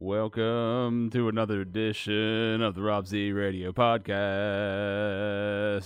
Welcome to another edition of the Rob Z Radio Podcast.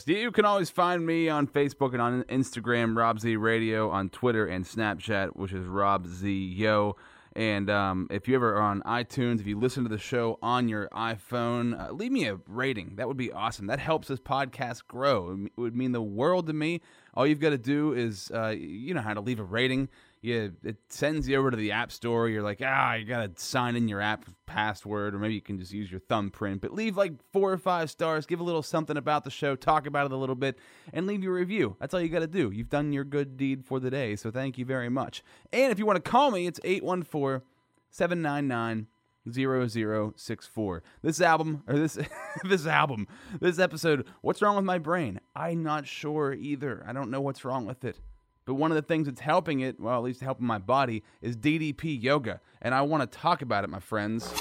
You can always find me on Facebook and on Instagram, Rob Z Radio, on Twitter and Snapchat, which is Rob Z Yo. And um, if you ever are on iTunes, if you listen to the show on your iPhone, uh, leave me a rating. That would be awesome. That helps this podcast grow. It would mean the world to me. All you've got to do is, uh, you know how to leave a rating you it sends you over to the app store. You're like, ah, you gotta sign in your app password, or maybe you can just use your thumbprint. But leave like four or five stars, give a little something about the show, talk about it a little bit, and leave your review. That's all you gotta do. You've done your good deed for the day, so thank you very much. And if you want to call me, it's 814 799 0064. This album, or this this album, this episode, what's wrong with my brain? I'm not sure either. I don't know what's wrong with it. But one of the things that's helping it, well, at least helping my body, is DDP yoga. And I want to talk about it, my friends.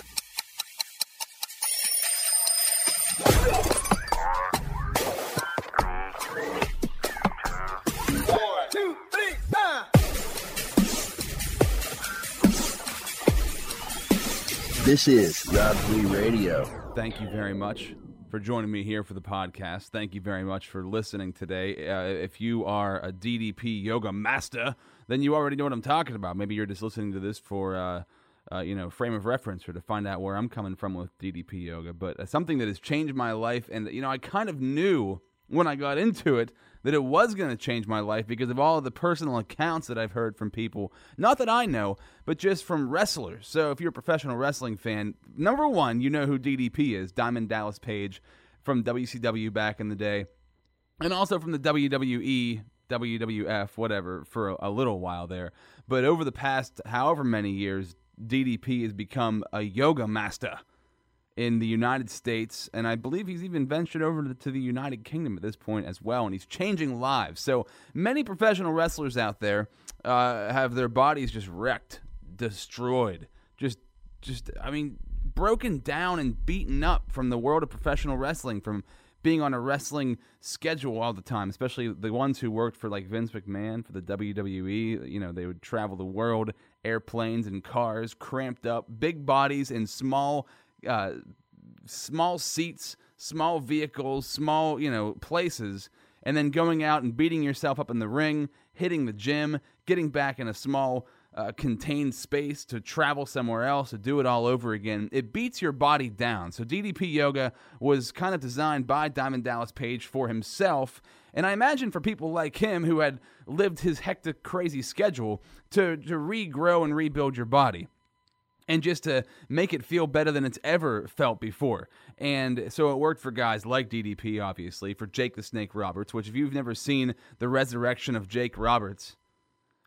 This is Rob Z Radio. Thank you very much for joining me here for the podcast. Thank you very much for listening today. Uh, if you are a DDP yoga master, then you already know what I'm talking about. Maybe you're just listening to this for, uh, uh, you know, frame of reference or to find out where I'm coming from with DDP yoga. But uh, something that has changed my life, and you know, I kind of knew when I got into it that it was going to change my life because of all of the personal accounts that I've heard from people, not that I know, but just from wrestlers. So if you're a professional wrestling fan, number one, you know who DDP is Diamond Dallas Page from WCW back in the day, and also from the WWE. WWF, whatever, for a, a little while there. But over the past however many years, DDP has become a yoga master in the United States, and I believe he's even ventured over to, the United Kingdom at this point as well, and he's changing lives. So many professional wrestlers out there uh, have their bodies just wrecked, destroyed, just, just I mean, broken down and beaten up from the world of professional wrestling, from being on a wrestling schedule all the time, especially the ones who worked for like Vince McMahon for the WWE. You know, they would travel the world, airplanes and cars, cramped up, big bodies in small uh, small seats, small vehicles, small, you know, places, and then going out and beating yourself up in the ring, hitting the gym, getting back in a small uh, contained space to travel somewhere else to do it all over again. It beats your body down. So DDP Yoga was kind of designed by Diamond Dallas Page for himself. And I imagine for people like him who had lived his hectic, crazy schedule to, to regrow and rebuild your body and just to make it feel better than it's ever felt before. And so it worked for guys like DDP, obviously, for Jake the Snake Roberts, which, if you've never seen The Resurrection of Jake Roberts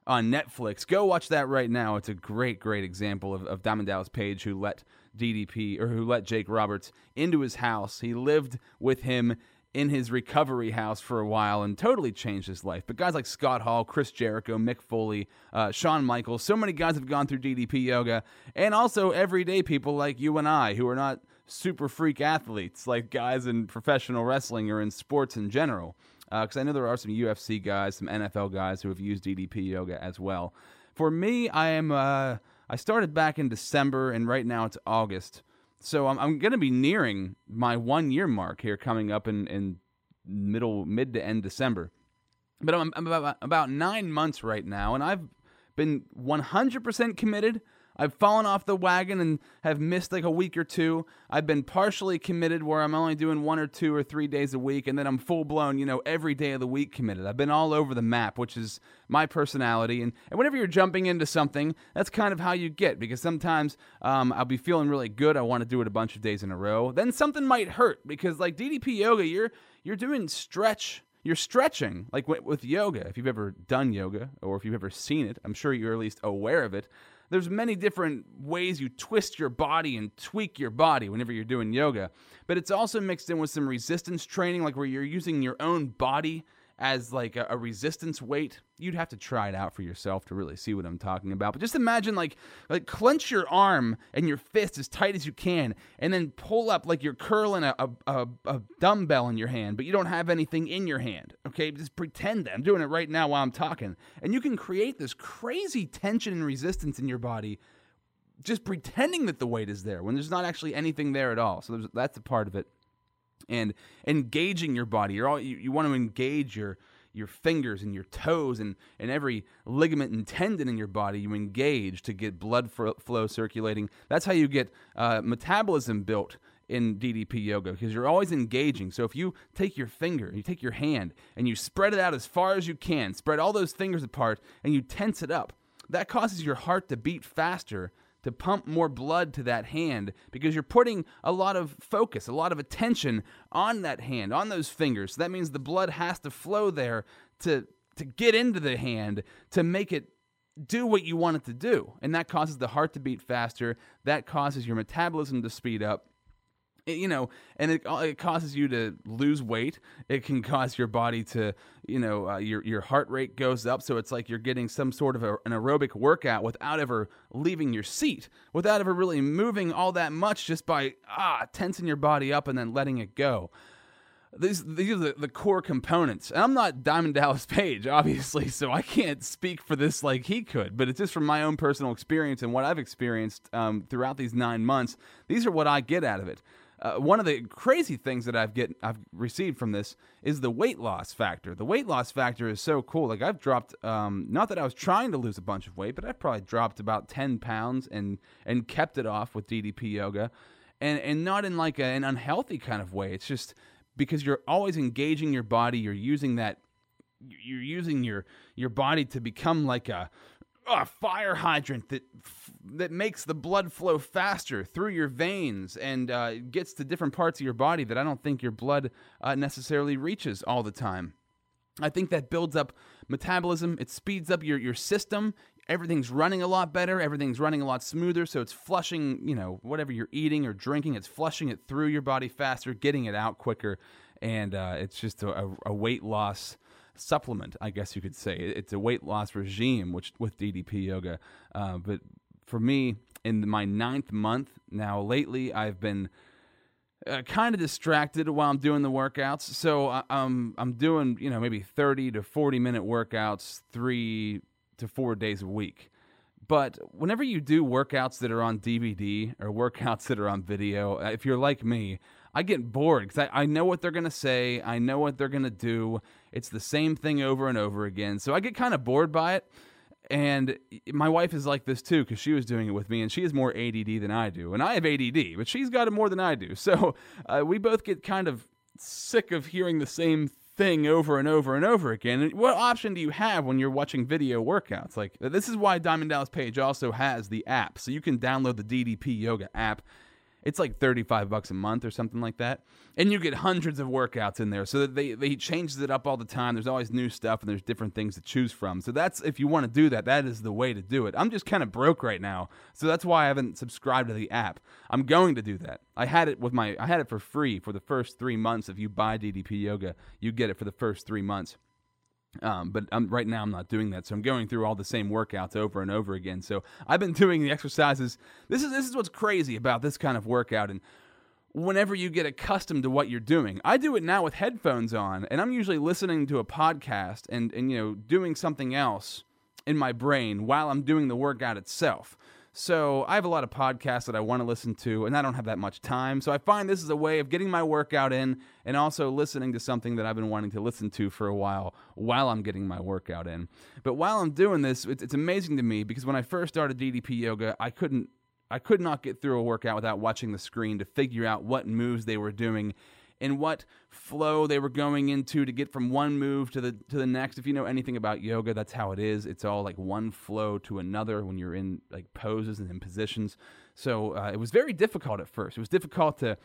on Netflix, go watch that right now. It's a great, great example of, of Diamond Dallas Page, who let DDP or who let Jake Roberts into his house. He lived with him in his recovery house for a while and totally changed his life. But guys like Scott Hall, Chris Jericho, Mick Foley, uh, Shawn Michaels, so many guys have gone through DDP yoga, and also everyday people like you and I who are not super freak athletes like guys in professional wrestling or in sports in general. Because uh, I know there are some UFC guys, some NFL guys who have used DDP yoga as well. For me, I am. Uh, I started back in December, and right now it's August. So I'm, I'm going to be nearing my one year mark here coming up in, in middle, mid to end December. But I'm, I'm about, about nine months right now, and I've been 100% committed I've fallen off the wagon and have missed like a week or two. I've been partially committed where I'm only doing one or two or three days a week, and then I'm full blown, you know, every day of the week committed. I've been all over the map, which is my personality. And, and whenever you're jumping into something, that's kind of how you get because sometimes um, I'll be feeling really good. I want to do it a bunch of days in a row. Then something might hurt because, like DDP yoga, you're you're doing stretch you're stretching like with yoga if you've ever done yoga or if you've ever seen it i'm sure you're at least aware of it there's many different ways you twist your body and tweak your body whenever you're doing yoga but it's also mixed in with some resistance training like where you're using your own body as like a, a, resistance weight. You'd have to try it out for yourself to really see what I'm talking about. But just imagine like like clench your arm and your fist as tight as you can, and then pull up like you're curling a, a, a dumbbell in your hand, but you don't have anything in your hand. Okay, just pretend that I'm doing it right now while I'm talking, and you can create this crazy tension and resistance in your body just pretending that the weight is there when there's not actually anything there at all. So that's a part of it. And engaging your body. You're all you, you want to engage your your fingers and your toes and, and every ligament and tendon in your body you engage to get blood flow circulating. That's how you get uh, metabolism built in DDP yoga because you're always engaging. So if you take your finger, you take your hand, and you spread it out as far as you can, spread all those fingers apart, and you tense it up, that causes your heart to beat faster to pump more blood to that hand because you're putting a lot of focus, a lot of attention on that hand, on those fingers. So that means the blood has to flow there to to get into the hand to make it do what you want it to do. And that causes the heart to beat faster, that causes your metabolism to speed up you know, and it, it causes you to lose weight. It can cause your body to, you know, uh, your your heart rate goes up. So it's like you're getting some sort of a, an aerobic workout without ever leaving your seat, without ever really moving all that much, just by ah tensing your body up and then letting it go. These these are the, the core components. And I'm not Diamond Dallas Page, obviously, so I can't speak for this like he could. But it's just from my own personal experience and what I've experienced um, throughout these nine months. These are what I get out of it. Uh, one of the crazy things that I've get I've received from this is the weight loss factor. The weight loss factor is so cool. Like I've dropped, um, not that I was trying to lose a bunch of weight, but I've probably dropped about ten pounds and and kept it off with DDP yoga, and and not in like a, an unhealthy kind of way. It's just because you're always engaging your body. You're using that. You're using your your body to become like a a fire hydrant that that makes the blood flow faster through your veins and uh, gets to different parts of your body that I don't think your blood uh, necessarily reaches all the time. I think that builds up metabolism. It speeds up your, your system. Everything's running a lot better. Everything's running a lot smoother. So it's flushing, you know, whatever you're eating or drinking, it's flushing it through your body faster, getting it out quicker. And uh, it's just a, a weight loss supplement, I guess you could say. It's a weight loss regime, which with DDP yoga. Uh, but for me, in my ninth month now, lately, I've been uh, kind of distracted while I'm doing the workouts. So I, I'm I'm doing you know maybe 30 to 40 minute workouts three to four days a week. But whenever you do workouts that are on DVD or workouts that are on video, uh, if you're like me, I get bored because I, I know what they're going to say. I know what they're going to do. It's the same thing over and over again. So I get kind of bored by it. And my wife is like this too because she was doing it with me, and she has more ADD than I do. And I have ADD, but she's got it more than I do. So uh, we both get kind of sick of hearing the same thing over and over and over again. And what option do you have when you're watching video workouts? Like, this is why Diamond Dallas Page also has the app. So you can download the DDP Yoga app it's like 35 bucks a month or something like that. And you get hundreds of workouts in there. So they, they changes it up all the time. There's always new stuff and there's different things to choose from. So that's if you want to do that, that is the way to do it. I'm just kind of broke right now. So that's why I haven't subscribed to the app. I'm going to do that. I had it with my I had it for free for the first 3 months if you buy DDP Yoga, you get it for the first 3 months. Um, but I'm, right now I'm not doing that, so I'm going through all the same workouts over and over again. So I've been doing the exercises. This is this is what's crazy about this kind of workout, and whenever you get accustomed to what you're doing, I do it now with headphones on, and I'm usually listening to a podcast and and you know doing something else in my brain while I'm doing the workout itself. So I have a lot of podcasts that I want to listen to, and I don't have that much time. So I find this is a way of getting my workout in and also listening to something that I've been wanting to listen to for a while while I'm getting my workout in. But while I'm doing this, it's, amazing to me because when I first started DDP yoga, I couldn't. I could not get through a workout without watching the screen to figure out what moves they were doing and what flow they were going into to get from one move to the to the next. If you know anything about yoga, that's how it is. It's all like one flow to another when you're in like poses and in positions. So uh, it was very difficult at first. It was difficult to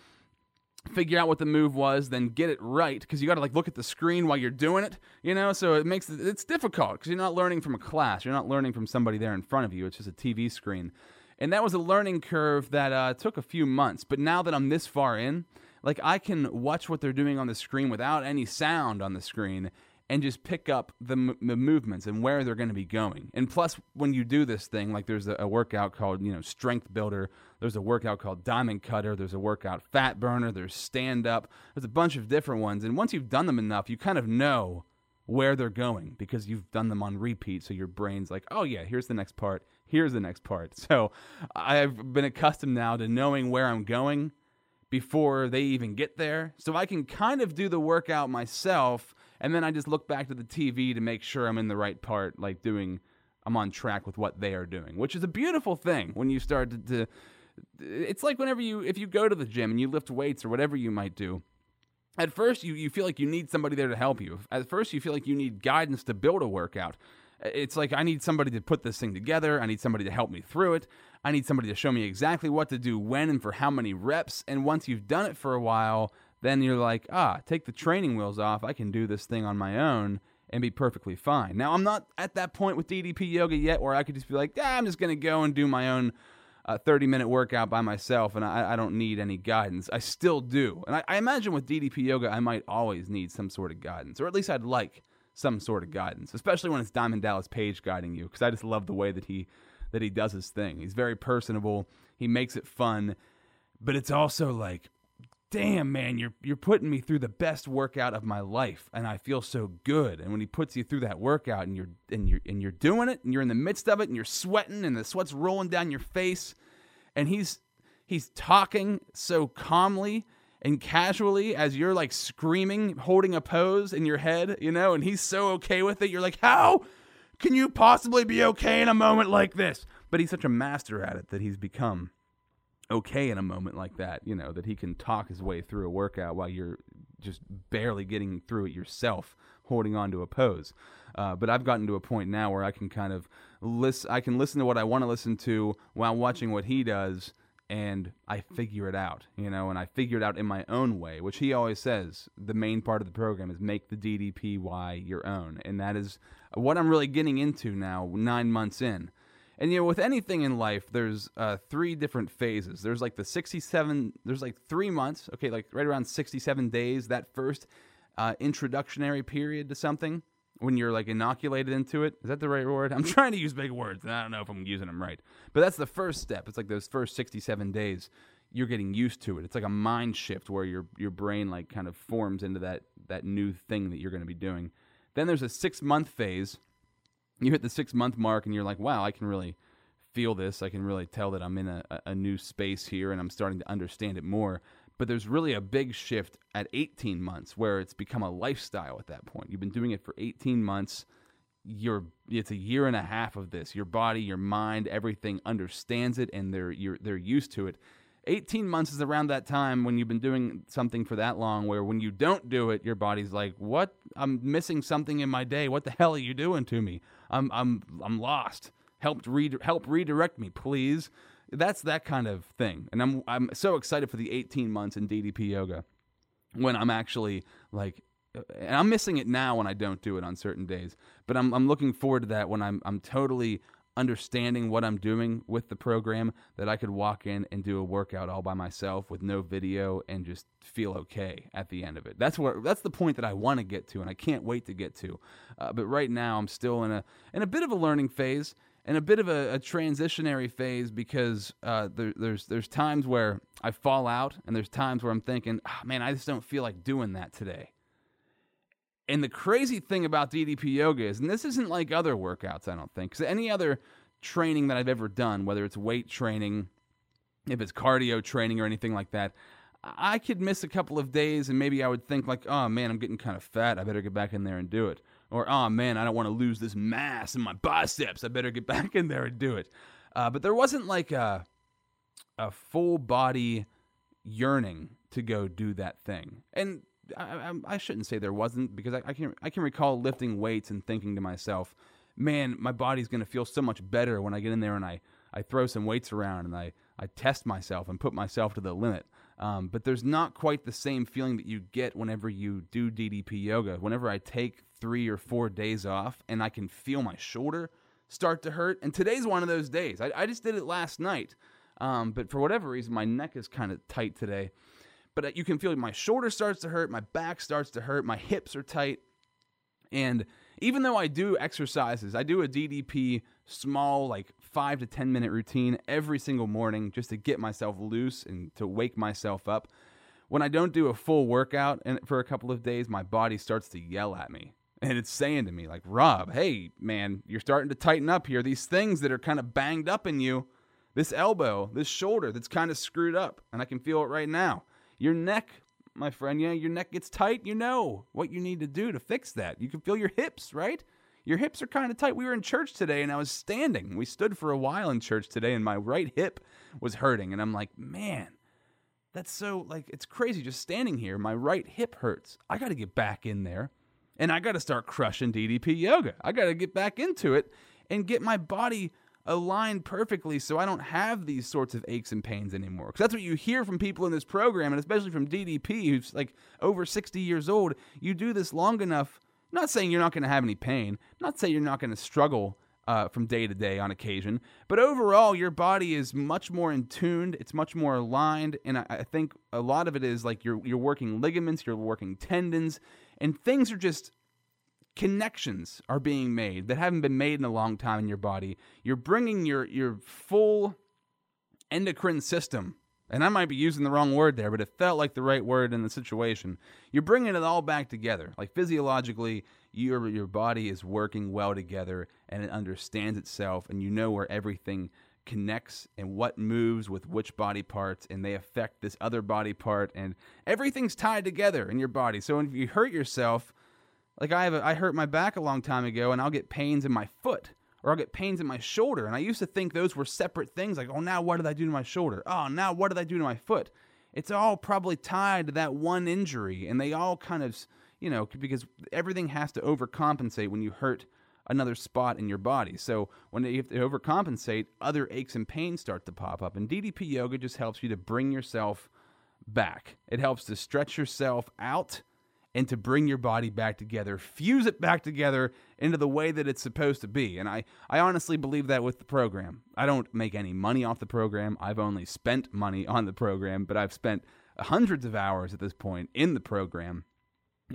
figure out what the move was, then get it right because you got to like look at the screen while you're doing it, you know. So it makes it, it's difficult because you're not learning from a class. You're not learning from somebody there in front of you. It's just a TV screen. And that was a learning curve that uh, took a few months. But now that I'm this far in, like I can watch what they're doing on the screen without any sound on the screen and just pick up the, m- the movements and where they're going to be going. And plus, when you do this thing, like there's a, a, workout called you know Strength Builder, there's a workout called Diamond Cutter, there's a workout Fat Burner, there's Stand Up, there's a bunch of different ones. And once you've done them enough, you kind of know where they're going because you've done them on repeat. So your brain's like, oh yeah, here's the next part here's the next part. So I've been accustomed now to knowing where I'm going before they even get there. So I can kind of do the workout myself and then I just look back to the TV to make sure I'm in the right part, like doing I'm on track with what they are doing, which is a beautiful thing when you start to, to it's like whenever you if you go to the gym and you lift weights or whatever you might do at first you, you feel like you need somebody there to help you at first you feel like you need guidance to build a workout it's like i need somebody to put this thing together. I need somebody to help me through it. I need somebody to show me exactly what to do when and for how many reps. And once you've done it for a while then you're like ah take the training wheels off. I can do this thing on my own and be perfectly fine. Now i'm not at that point with ddp yoga yet where i could just be like ah, i'm just going to go and do my own a 30 minute workout by myself and I, I, don't need any guidance. I still do. And I, I, imagine with DDP yoga, I might always need some sort of guidance, or at least I'd like some sort of guidance, especially when it's Diamond Dallas Page guiding you, because I just love the way that he that he does his thing. He's very personable. He makes it fun, but it's also like damn man you're you're putting me through the best workout of my life and I feel so good and when he puts you through that workout and you're and you're and you're doing it and you're in the midst of it and you're sweating and the sweat's rolling down your face and he's he's talking so calmly and casually as you're like screaming holding a pose in your head you know and he's so okay with it you're like how can you possibly be okay in a moment like this but he's such a master at it that he's become okay in a moment like that, you know, that he can talk his way through a workout while you're just barely getting through it yourself, holding on to a pose. Uh, but I've gotten to a point now where I can kind of listen. I can listen to what I want to listen to while watching what he does, and I figure it out, you know. And I figure it out in my own way, which he always says. The main part of the program is make the DDPY your own, and that is what I'm really getting into now, nine months in. And you know, with anything in life, there's uh, three different phases. There's like the 67. There's like three months. Okay, like right around 67 days. That first uh, introductionary period to something when you're like inoculated into it. Is that the right word? I'm trying to use big words, and I don't know if I'm using them right. But that's the first step. It's like those first 67 days. You're getting used to it. It's like a mind shift where your your brain like kind of forms into that that new thing that you're going to be doing. Then there's a six month phase you hit the six month mark and you're like, wow, I can really feel this. I can really tell that I'm in a, a new space here and I'm starting to understand it more. But there's really a big shift at 18 months where it's become a lifestyle at that point. You've been doing it for 18 months. You're, it's a year and a half of this. Your body, your mind, everything understands it and they're, they're used to it. 18 months is around that time when you've been doing something for that long where when you don't do it your body's like what i'm missing something in my day what the hell are you doing to me i'm i'm i'm lost help re- help redirect me please that's that kind of thing and i'm i'm so excited for the 18 months in ddp yoga when i'm actually like and I'm missing it now when I don't do it on certain days, but I'm I'm looking forward to that when I'm I'm totally understanding what I'm doing with the program that I could walk in and do a workout all by myself with no video and just feel okay at the end of it. That's what that's the point that I want to get to and I can't wait to get to. Uh, but right now I'm still in a in a bit of a learning phase and a bit of a, a transitionary phase because uh, there, there's there's times where I fall out and there's times where I'm thinking, oh, man, I just don't feel like doing that today. And the crazy thing about DDP yoga is, and this isn't like other workouts, I don't think, because any other training that I've ever done, whether it's weight training, if it's cardio training or anything like that, I could miss a couple of days and maybe I would think like, oh man, I'm getting kind of fat. I better get back in there and do it. Or oh man, I don't want to lose this mass in my biceps. I better get back in there and do it. Uh, but there wasn't like a a full body yearning to go do that thing. And I, I, shouldn't say there wasn't because I, I, can I can recall lifting weights and thinking to myself, man, my body's going to feel so much better when I get in there and I, I throw some weights around and I, I test myself and put myself to the limit. Um, but there's not quite the same feeling that you get whenever you do DDP yoga. Whenever I take three or four days off and I can feel my shoulder start to hurt. And today's one of those days. I, I just did it last night. Um, but for whatever reason, my neck is kind of tight today but uh, you can feel my shoulder starts to hurt, my back starts to hurt, my hips are tight. And even though I do exercises, I do a DDP small, like five to 10 minute routine every single morning just to get myself loose and to wake myself up. When I don't do a full workout and for a couple of days, my body starts to yell at me. And it's saying to me like rob hey man you're starting to tighten up here. These things that are kind of banged up in you this elbow this shoulder that's kind of screwed up and i can feel it right now. Your neck my friend yeah your neck gets tight you know what you need to do to fix that. You can feel your hips right? Your hips are kind of tight. We were in church today and i was standing. We stood for a while in church today and my right hip was hurting and i'm like man that's so like it's crazy. Just standing here my right hip hurts. I got to get back in there and I got to start crushing DDP yoga. I got to get back into it and get my body aligned perfectly so I don't have these sorts of aches and pains anymore. Because that's what you hear from people in this program, and especially from DDP, who's like over 60 years old. You do this long enough, not saying you're not going to have any pain, not saying you're not going to struggle. Uh, from day to day on occasion, but overall, your body is much more in tuned. It's much more aligned, and I, I think a lot of it is like you're you're working ligaments, you're working tendons, and things are just connections are being made that haven't been made in a long time in your body. You're bringing your your full endocrine system, and I might be using the wrong word there, but it felt like the right word in the situation. You're bringing it all back together. Like physiologically, your your body is working well together and it understands itself and you know where everything connects and what moves with which body parts and they affect this other body part and everything's tied together in your body. So if you hurt yourself like i have a, i hurt my back a long time ago and i'll get pains in my foot or i'll get pains in my shoulder. And i used to think those were separate things like oh now what did i do to my shoulder? Oh now what did i do to my foot? It's all probably tied to that one injury and they all kind of you know because everything has to overcompensate when you hurt another spot in your body. So when they, have to overcompensate, other aches and pains start to pop up. And DDP yoga just helps you to bring yourself back. It helps to stretch yourself out and to bring your body back together, fuse it back together into the way that it's supposed to be. And I, I honestly believe that with the program. I don't make any money off the program. I've only spent money on the program, but I've spent hundreds of hours at this point in the program.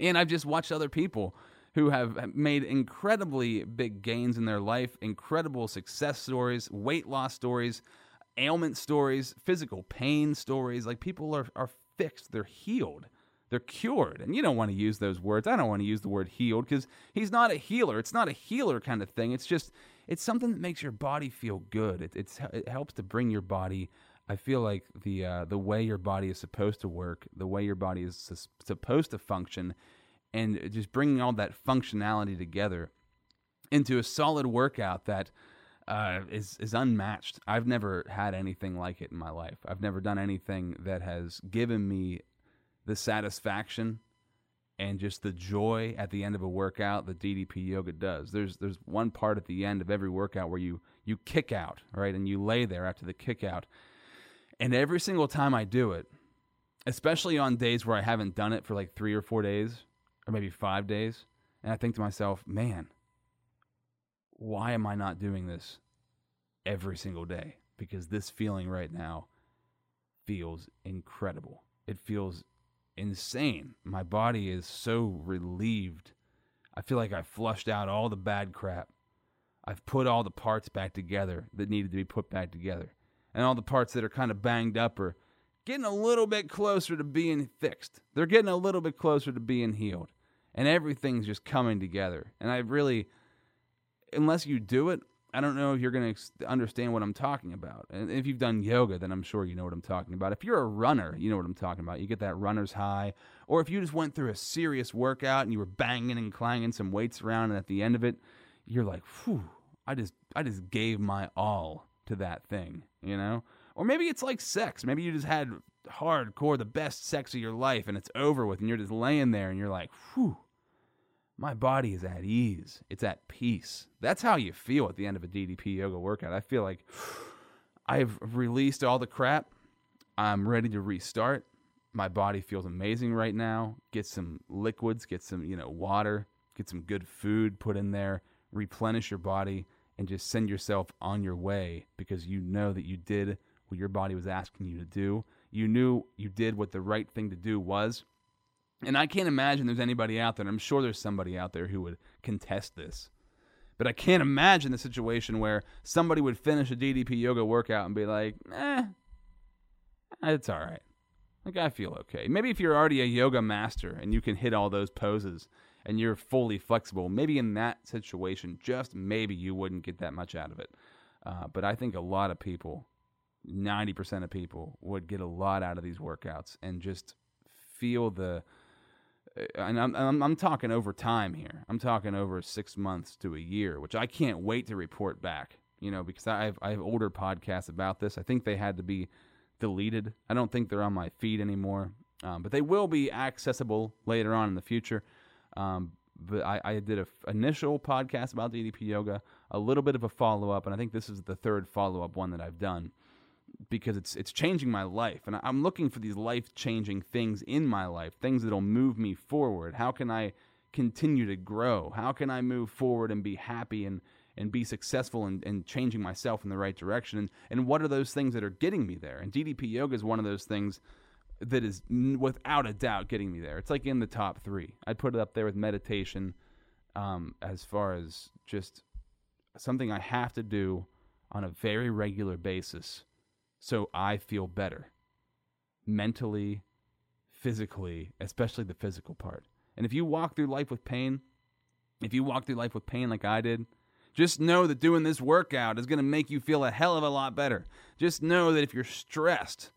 And I've just watched other people who have made incredibly big gains in their life, incredible success stories, weight loss stories, ailment stories, physical pain stories. Like people are, are fixed, they're healed, they're cured. And you don't want to use those words. I don't want to use the word healed because he's not a healer. It's not a healer kind of thing. It's just, it's something that makes your body feel good. It, it's, it helps to bring your body. I feel like the uh, the way your body is supposed to work, the way your body is supposed to function, and just bringing all that functionality together into a solid workout that uh, is is unmatched. I've never had anything like it in my life. I've never done anything that has given me the satisfaction and just the joy at the end of a workout that DDP yoga does. There's there's one part at the end of every workout where you you kick out, right? And you lay there after the kick out. And every single time I do it, especially on days where I haven't done it for like 3 or 4 days, or maybe five days. And I think to myself, man, why am I not doing this every single day? Because this feeling right now feels incredible. It feels insane. My body is so relieved. I feel like I flushed out all the bad crap. I've put all the parts back together that needed to be put back together. And all the parts that are kind of banged up are getting a little bit closer to being fixed. They're getting a little bit closer to being healed. And everything's just coming together. And I really, unless you do it, I don't know if you're going to understand what I'm talking about. And if you've done yoga, then I'm sure you know what I'm talking about. If you're a runner, you know what I'm talking about. You get that runner's high. Or if you just went through a serious workout and you were banging and clanging some weights around, and at the end of it, you're like, whew, I just, I just gave my all to that thing, you know? Or maybe it's like sex. Maybe you just had hardcore, the best sex of your life, and it's over with, and you're just laying there and you're like, whew, my body is at ease. It's at peace. That's how you feel at the end of a DDP yoga workout. I feel like I've released all the crap. I'm ready to restart. My body feels amazing right now. Get some liquids, get some, you know, water, get some good food put in there, replenish your body, and just send yourself on your way because you know that you did what your body was asking you to do. You knew you did what the right thing to do was. And I can't imagine there's anybody out there, I'm sure there's somebody out there who would contest this. But I can't imagine the situation where somebody would finish a DDP yoga workout and be like, eh, it's all right. Like, I feel okay. Maybe if you're already a yoga master and you can hit all those poses and you're fully flexible, maybe in that situation, just maybe you wouldn't get that much out of it. Uh, but I think a lot of people, 90% of people, would get a lot out of these workouts and just feel the. uh, And I'm, I'm, I'm talking over time here. I'm talking over six months to a year, which I can't wait to report back. You know, because I have I have older podcasts about this. I think they had to be deleted. I don't think they're on my feed anymore, um, but they will be accessible later on in the future. Um, but I, I did an initial podcast about DDP yoga, a little bit of a follow up, and I think this is the third follow up one that I've done because it's it's changing my life, and I'm looking for these life changing things in my life, things that'll move me forward. How can I continue to grow? How can I move forward and be happy and and be successful in, in changing myself in the right direction? And, and what are those things that are getting me there? And DDP yoga is one of those things that is without a doubt getting me there. It's like in the top three. I'd put it up there with meditation um, as far as just something I have to do on a very regular basis so I feel better mentally, physically, especially the physical part. And if you walk through life with pain, if you walk through life with pain like I did, just know that doing this workout is going to make you feel a hell of a lot better. Just know that if you're stressed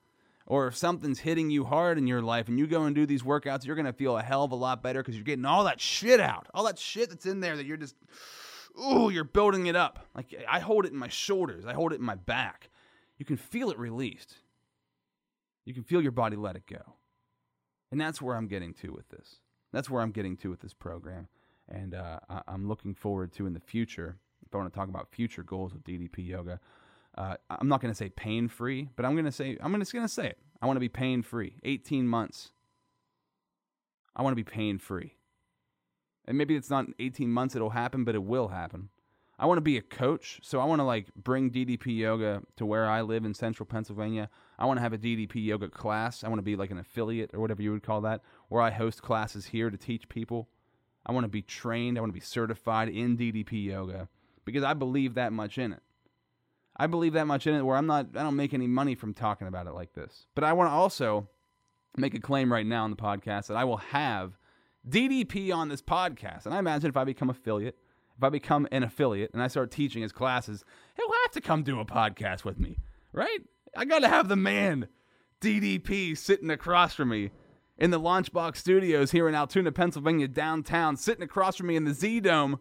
or if something's hitting you hard in your life and you go and do these workouts, you're going to feel a hell of a lot better because you're getting all that shit out. All that shit that's in there that you're just, ooh, you're building it up. Like I hold it in my shoulders, I hold it in my back. You can feel it released. You can feel your body let it go. And that's where I'm getting to with this. That's where I'm getting to with this program. And uh, I- I'm looking forward to in the future, if I want to talk about future goals with DDP yoga, uh, I'm not going to say pain free, but I'm going to say, I'm just going to say it. I want to be pain free. 18 months. I want to be pain free. And maybe it's not 18 months it'll happen, but it will happen. I want to be a coach, so I want to like bring DDP yoga to where I live in central Pennsylvania. I want to have a DDP yoga class. I want to be like an affiliate or whatever you would call that, where I host classes here to teach people. I want to be trained, I want to be certified in DDP yoga because I believe that much in it. I believe that much in it where I'm not I don't make any money from talking about it like this. But I want to also make a claim right now on the podcast that I will have DDP on this podcast. And I imagine if I become affiliate, if I become an affiliate and I start teaching his classes, he'll have to come do a podcast with me, right? I got to have the man, DDP, sitting across from me in the Launchbox Studios here in Altoona, Pennsylvania, downtown, sitting across from me in the Z Dome,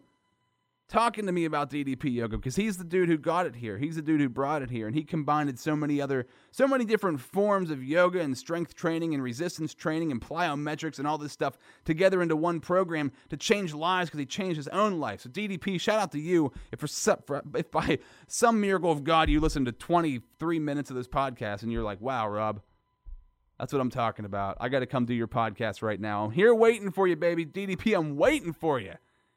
talking to me about DDP yoga because he's the dude who got it here. He's the dude who brought it here, and he combined so many other, so many different forms of yoga and strength training and resistance training and plyometrics and all this stuff together into one program to change lives because he changed his own life. So DDP, shout out to you if for, if by some miracle of God you listen to 23 minutes of this podcast and you're like, wow, Rob. That's what I'm talking about. I got to come do your podcast right now. I'm here waiting for you, baby. DDP, I'm waiting for you.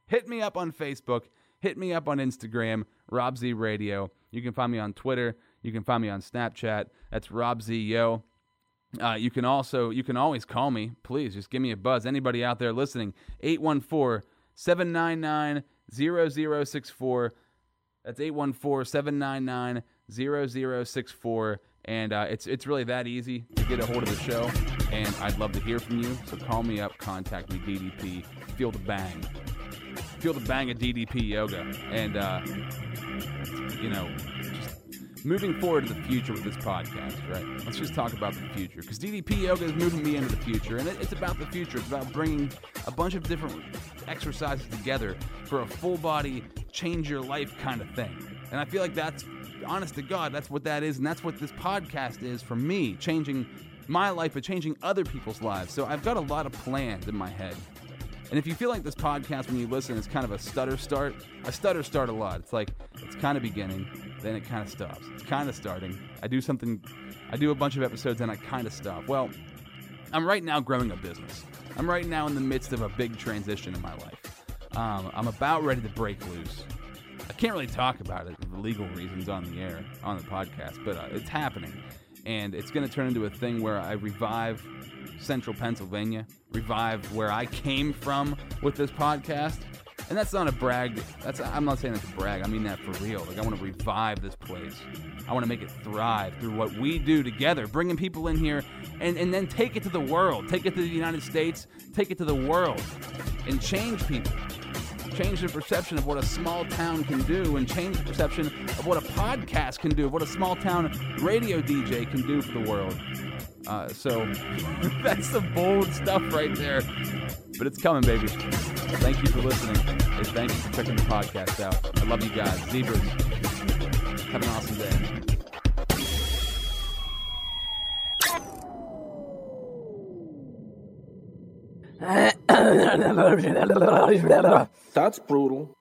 Hit me up on Facebook. Hit me up on Instagram, Rob Z Radio. You can find me on Twitter. You can find me on Snapchat. That's Rob Z Yo. Uh, you can also you can always call me. Please just give me a buzz. Anybody out there listening? 814-799-0064. That's 814-799-0064. And uh, it's it's really that easy to get a hold of the show. And I'd love to hear from you. So call me up, contact me, DDP. Feel the bang. Feel the bang of DDP yoga. And uh, you know, just moving forward to the future with this podcast, right? Let's just talk about the future because DDP yoga is moving me into the future, and it, it's about the future. It's about bringing a bunch of different exercises together for a full body, change your life kind of thing. And I feel like that's, honest to God, that's what that is, and that's what this podcast is for me, changing my life, but changing other people's lives. So I've got a lot of plans in my head. And if you feel like this podcast when you listen is kind of a stutter start, I stutter start a lot. It's like it's kind of beginning, then it kind of stops. It's kind of starting. I do something, I do a bunch of episodes, and I kind of stop. Well, I'm right now growing a business. I'm right now in the midst of a big transition in my life. Um, I'm about ready to break loose. I can't really talk about it for legal reasons on the air, on the podcast, but uh, it's happening. And it's going to turn into a thing where I revive central Pennsylvania, revive where I came from with this podcast. And that's not a brag. That's I'm not saying that's a brag. I mean that for real. Like I want to revive this place. I want to make it thrive through what we do together, bringing people in here, and and then take it to the world. Take it to the United States. Take it to the world. and change people. Change the perception of what a small town can do and change the perception of what a podcast can do, what a small town radio DJ can do for the world. Uh, so that's some bold stuff right there. But it's coming, baby. Thank you for listening. And thank you for checking the podcast out. I love you guys. Zebras, have an awesome day. That's brutal.